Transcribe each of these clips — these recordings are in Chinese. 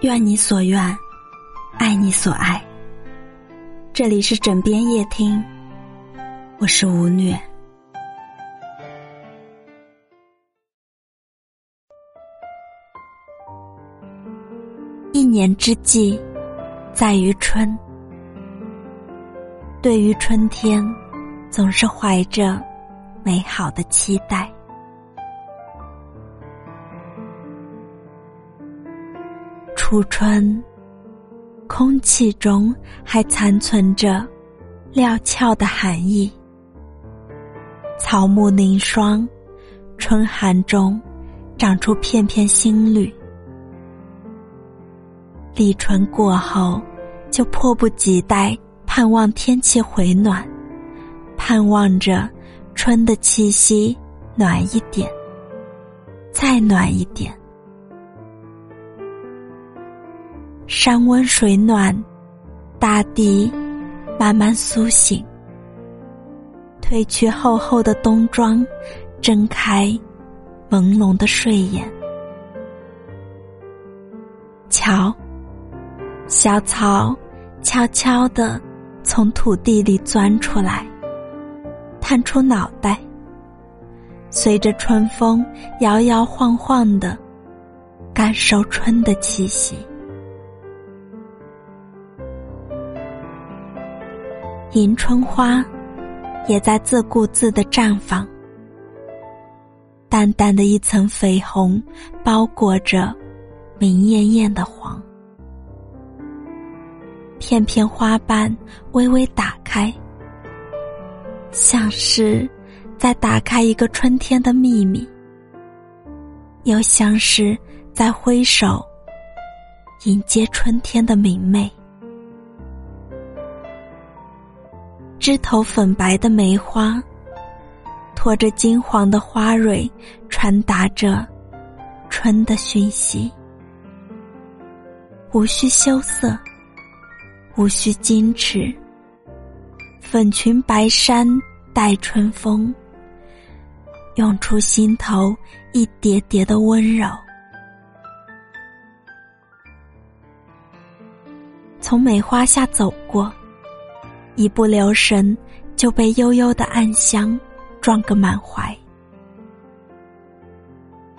愿你所愿，爱你所爱。这里是枕边夜听，我是吴虐。一年之计在于春，对于春天，总是怀着美好的期待。初春，空气中还残存着料峭的寒意，草木凝霜，春寒中长出片片新绿。立春过后，就迫不及待盼望天气回暖，盼望着春的气息暖一点，再暖一点。山温水暖，大地慢慢苏醒，褪去厚厚的冬装，睁开朦胧的睡眼。瞧，小草悄悄地从土地里钻出来，探出脑袋，随着春风摇摇晃晃的，感受春的气息。迎春花，也在自顾自的绽放。淡淡的一层绯红，包裹着明艳艳的黄。片片花瓣微微打开，像是在打开一个春天的秘密，又像是在挥手迎接春天的明媚。枝头粉白的梅花，托着金黄的花蕊，传达着春的讯息。无需羞涩，无需矜持，粉裙白衫带春风，涌出心头一叠叠的温柔。从梅花下走过。一不留神，就被悠悠的暗香撞个满怀。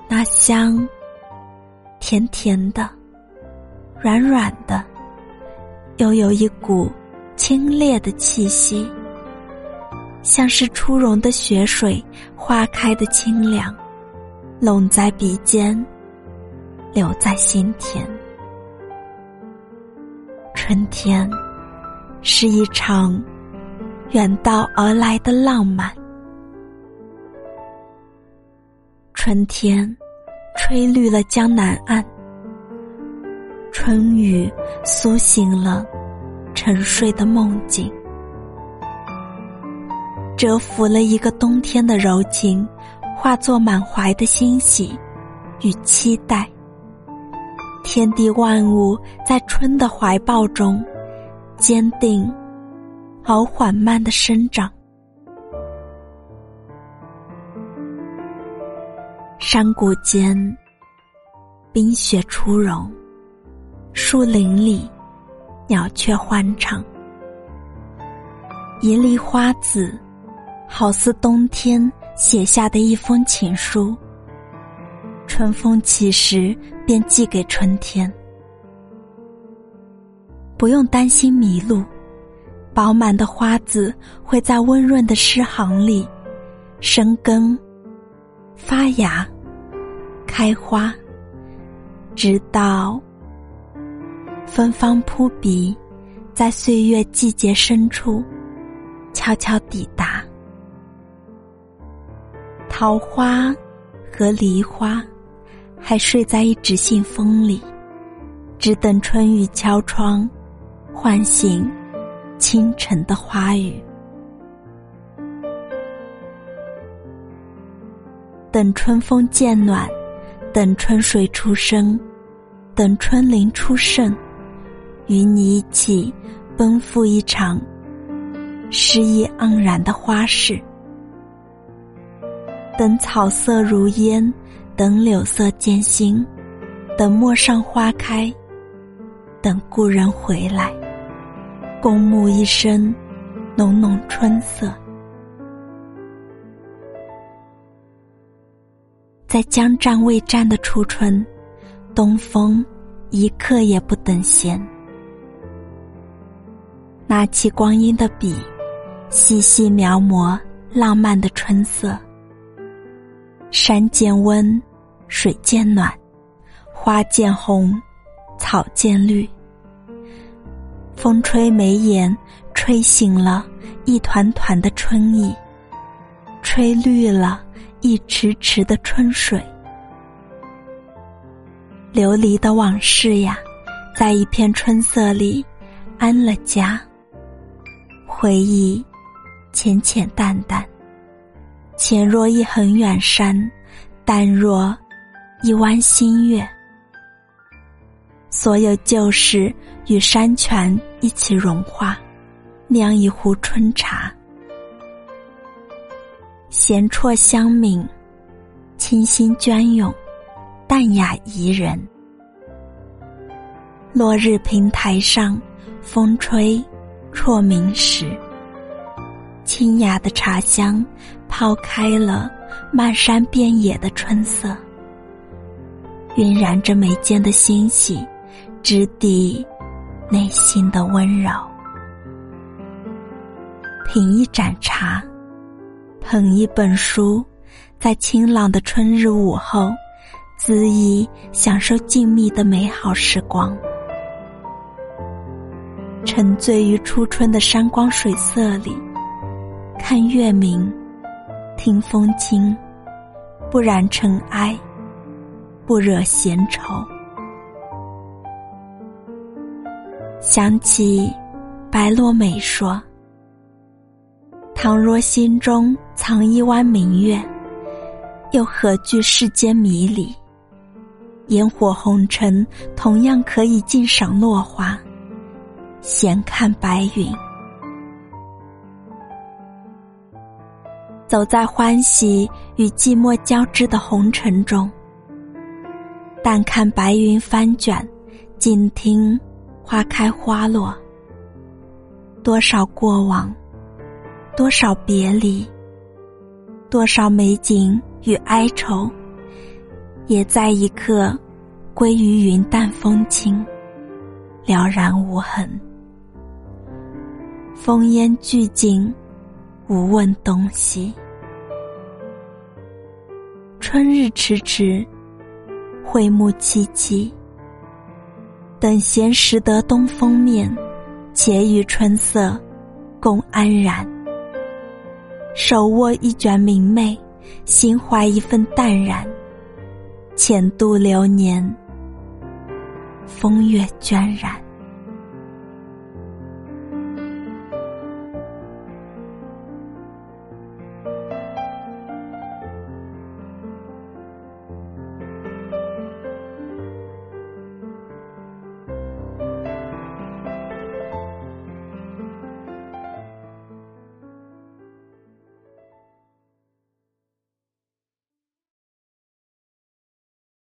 那香，甜甜的，软软的，又有一股清冽的气息，像是初融的雪水，花开的清凉，拢在鼻尖，留在心田。春天。是一场远道而来的浪漫。春天，吹绿了江南岸。春雨苏醒了沉睡的梦境，蛰伏了一个冬天的柔情，化作满怀的欣喜与期待。天地万物在春的怀抱中。坚定而缓慢的生长，山谷间冰雪初融，树林里鸟雀欢唱。一粒花籽，好似冬天写下的一封情书，春风起时便寄给春天。不用担心迷路，饱满的花籽会在温润的诗行里生根、发芽、开花，直到芬芳扑鼻，在岁月季节深处悄悄抵达。桃花和梨花还睡在一纸信封里，只等春雨敲窗。唤醒清晨的花语，等春风渐暖，等春水初生，等春林初盛，与你一起奔赴一场诗意盎然的花事。等草色如烟，等柳色渐新，等陌上花开，等故人回来，共沐一身浓浓春色。在将战未战的初春，东风一刻也不等闲，拿起光阴的笔，细细描摹浪漫的春色。山渐温，水渐暖，花渐红，草渐绿。风吹眉眼，吹醒了一团团的春意，吹绿了。一池池的春水，流离的往事呀，在一片春色里安了家。回忆浅浅淡淡，浅若一横远山，淡若一弯新月。所有旧事与山泉一起融化，酿一壶春茶。闲啜香茗，清新隽永，淡雅宜人。落日平台上，风吹辍鸣时，清雅的茶香抛开了漫山遍野的春色，晕染着眉间的欣喜，直抵内心的温柔。品一盏茶。捧一本书，在清朗的春日午后，恣意享受静谧的美好时光，沉醉于初春的山光水色里，看月明，听风轻，不染尘埃，不惹闲愁。想起白落美说。倘若心中藏一弯明月，又何惧世间迷离？烟火红尘，同样可以尽赏落花，闲看白云。走在欢喜与寂寞交织的红尘中，淡看白云翻卷，静听花开花落。多少过往。多少别离，多少美景与哀愁，也在一刻归于云淡风轻，了然无痕。风烟俱尽，无问东西。春日迟迟，桧木萋萋。等闲识得东风面，且与春色共安然。手握一卷明媚，心怀一份淡然，浅度流年，风月倦然。